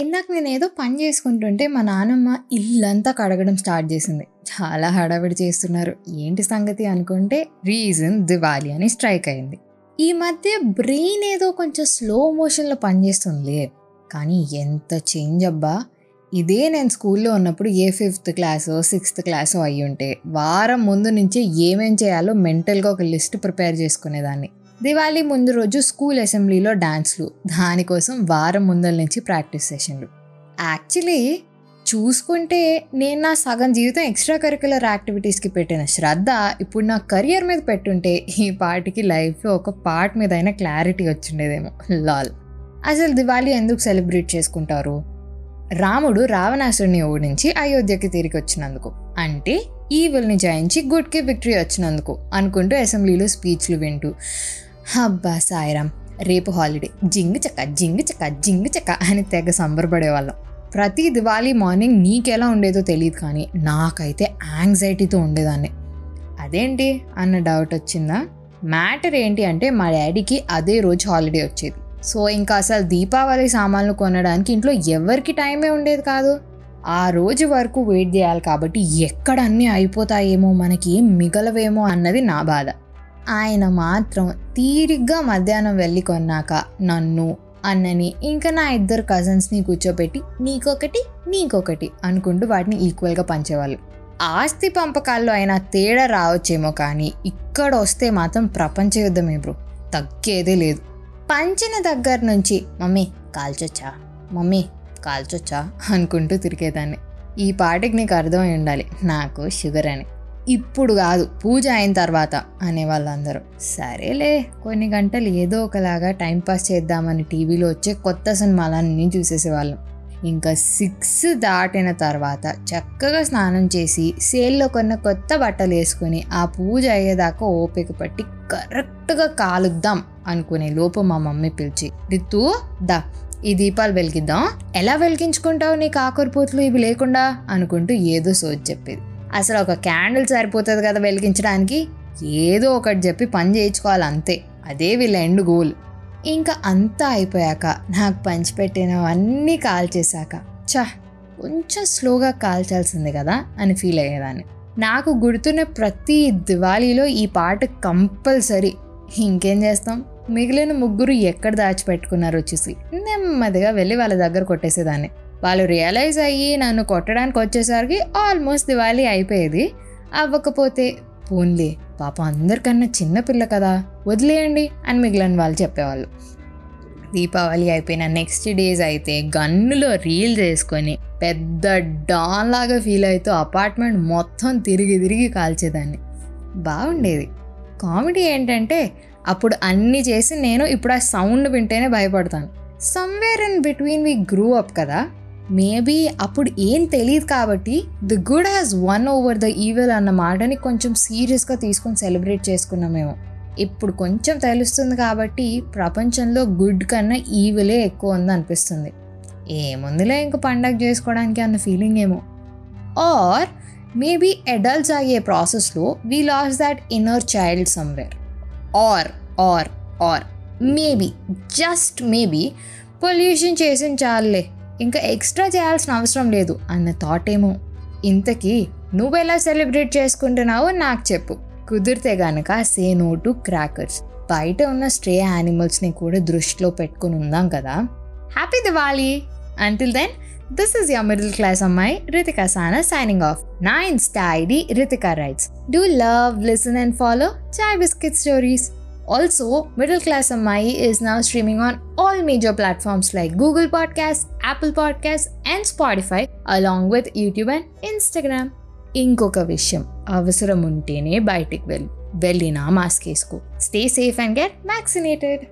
ఇందాక నేను ఏదో పని చేసుకుంటుంటే మా నాన్నమ్మ ఇల్లంతా కడగడం స్టార్ట్ చేసింది. చాలా హడావిడి చేస్తున్నారు. ఏంటి సంగతి అనుకుంటే రీజన్ దివాలి అని స్ట్రైక్ అయింది. ఈ మధ్య బ్రెయిన్ ఏదో కొంచెం స్లో మోషన్లో పనిచేస్తుందిలే. కానీ ఎంత చేంజ్ అబ్బా! ఇదే నేను స్కూల్లో ఉన్నప్పుడు ఏ ఫిఫ్త్ క్లాసో సిక్స్త్ క్లాసో అయ్యి ఉంటే వారం ముందు నుంచే ఏమేం చేయాలో మెంటల్గా ఒక లిస్ట్ ప్రిపేర్ చేసుకునేదాన్ని. దివాళీ ముందు రోజు స్కూల్ అసెంబ్లీలో డాన్స్లు. దానికోసం వారం ముందల నుంచి ప్రాక్టీస్ సెషన్లు. యాక్చువల్లీ చూసుకుంటే నేను నా సగం జీవితం ఎక్స్ట్రా కరికులర్ యాక్టివిటీస్కి పెట్టిన శ్రద్ధ ఇప్పుడు నా కెరియర్ మీద పెట్టుంటే ఈ పాటికి లైఫ్లో ఒక పార్ట్ మీద అయినా క్లారిటీ వచ్చిండేదేమో. లాల్. అసలు దివాళీ ఎందుకు సెలబ్రేట్ చేసుకుంటారు? రాముడు రావణాసుడిని ఓడించి అయోధ్యకి తిరిగి వచ్చినందుకు. అంటే ఈవిల్ని జయించి గుడ్కి విక్టరీ వచ్చినందుకు అనుకుంటూ అసెంబ్లీలో స్పీచ్లు వింటూ అబ్బా సాయిరామ్ రేపు హాలిడే జింగు చక్క జింగ్ చక్క జింగ్ చక్క అని తెగ సంబరపడేవాళ్ళం. ప్రతి దివాళీ మార్నింగ్ నీకెలా ఉండేదో తెలియదు కానీ నాకైతే యాంగ్జైటీతో ఉండేదాన్ని. అదేంటి అన్న డౌట్ వచ్చిందా? మ్యాటర్ ఏంటి అంటే మా డాడీకి అదే రోజు హాలిడే వచ్చేది. సో ఇంకా అసలు దీపావళి సామాన్లు కొనడానికి ఇంట్లో ఎవరికి టైమే ఉండేది కాదు. ఆ రోజు వరకు వెయిట్ చేయాలి కాబట్టి ఎక్కడ అన్నీ అయిపోతాయేమో మనకి ఏం మిగలవేమో అన్నది నా బాధ. ఆయన మాత్రం తీరిగ్గా మధ్యాహ్నం వెళ్ళి కొన్నాక నన్ను అన్నని ఇంకా నా ఇద్దరు కజిన్స్ని కూర్చోబెట్టి నీకొకటి నీకొకటి అనుకుంటూ వాటిని ఈక్వల్గా పంచేవాళ్ళు. ఆస్తి పంపకాల్లో అయినా తేడా రావచ్చేమో కానీ ఇక్కడ వస్తే మాత్రం ప్రపంచ యుద్ధమే బ్రో. తగ్గేదే లేదు. పంచిన దగ్గర నుంచి మమ్మీ కాల్చొచ్చా? మమ్మీ కాల్చొచ్చా? అనుకుంటూ తిరిగేదాన్ని. ఈ పాటికి నీకు అర్థమై ఉండాలి. నాకు షుగర్ అని. ఇప్పుడు కాదు పూజ అయిన తర్వాత అనేవాళ్ళందరూ సరేలే కొన్ని గంటలు ఏదో ఒకలాగా టైంపాస్ చేద్దామని టీవీలో వచ్చే కొత్త సినిమాలన్నీ చూసేసేవాళ్ళం. ఇంకా సిక్స్ దాటిన తర్వాత చక్కగా స్నానం చేసి సేల్లో కొన్న కొత్త బట్టలు వేసుకొని ఆ పూజ అయ్యేదాకా ఓపిక పట్టి కరెక్ట్గా కాలుద్దాం అనుకునే లోపు మా మమ్మీ పిలిచి రితు దా ఈ దీపాలు వెలిగిద్దాం. ఎలా వెలిగించుకుంటావు నీ కాకరపోతులు ఇవి లేకుండా? అనుకుంటూ ఏదో సోచి చెప్పేది. అసలు ఒక క్యాండిల్ సరిపోతుంది కదా వెలిగించడానికి? ఏదో ఒకటి చెప్పి పని చేయించుకోవాలి అంతే. అదే వీళ్ళ ఎండ్ గోల్. ఇంకా అంతా అయిపోయాక నాకు పంచిపెట్టినవన్నీ కాల్చేశాక చా కొంచెం స్లోగా కాల్చాల్సింది కదా అని ఫీల్ అయ్యేదాన్ని. నాకు గుర్తున్న ప్రతి దివాళీలో ఈ పాట కంపల్సరీ. ఇంకేం చేస్తాం? మిగిలిన ముగ్గురు ఎక్కడ దాచిపెట్టుకున్నారో చూసి నెమ్మదిగా వెళ్ళి వాళ్ళ దగ్గర కొట్టేసేదాన్ని. వాళ్ళు రియలైజ్ అయ్యి నన్ను కొట్టడానికి వచ్చేసరికి ఆల్మోస్ట్ దివాళీ అయిపోయేది. అవ్వకపోతే పోన్లే పాపం అందరికన్నా చిన్నపిల్ల కదా వదిలేయండి అని మిగిలిన వాళ్ళు చెప్పేవాళ్ళు. దీపావళి అయిపోయిన నెక్స్ట్ డేస్ అయితే గన్నులో రీల్ చేసుకొని పెద్ద డాన్ లాగా ఫీల్ అవుతూ అపార్ట్మెంట్ మొత్తం తిరిగి తిరిగి కాల్చేదాన్ని. బాగుండేది. కామెడీ ఏంటంటే అప్పుడు అన్నీ చేసి నేను ఇప్పుడు ఆ సౌండ్ వింటేనే భయపడతాను. Somewhere in between we grew up కదా. మేబీ అప్పుడు ఏం తెలియదు కాబట్టి the good has won over the evil అన్న మాటని కొంచెం సీరియస్గా తీసుకొని సెలబ్రేట్ చేసుకున్నామేమో ఇప్పుడు కొంచెం తెలుస్తుంది కాబట్టి ప్రపంచంలో గుడ్ కన్నా ఈవిలే ఎక్కువ ఉంది అనిపిస్తుంది. ఏముందిలే ఇంక పండగ చేసుకోవడానికి అన్న ఫీలింగ్ ఏమో. ఆర్ మేబీ అడల్ట్స్ అయ్యే ప్రాసెస్లో we lose that inner child somewhere or or or maybe just maybe pollution చేసిన చాలులే. ఇంకా ఎక్స్ట్రా చేయాల్సిన అవసరం లేదు. అన్న థాట్ ఏమో. ఇంతకీ నువ్వెలా సెలబ్రేట్ చేసుకుంటున్నావో నాకు చెప్పు. కుదిరితే గనక సే నో టు క్రాకర్స్ బయట ఉన్న స్ట్రే యానిమల్స్ని కూడా దృష్టిలో పెట్టుకుని ఉందాం కదా. Happy Diwali until then this is your middle class అమ్మాయి రితికా సానా సైనింగ్ ఆఫ్ నా insta ID Ritika writes do love listen and follow chai biscuit stories Also, Middle Class Ammai is now streaming on all major platforms like Google Podcasts, Apple Podcasts, and Spotify, along with YouTube and Instagram. ఇంకొక విషయం అవసరం ఉంటేనే బయటికి వెళ్ళి వెళ్ళినా mask వేసుకో stay safe and get vaccinated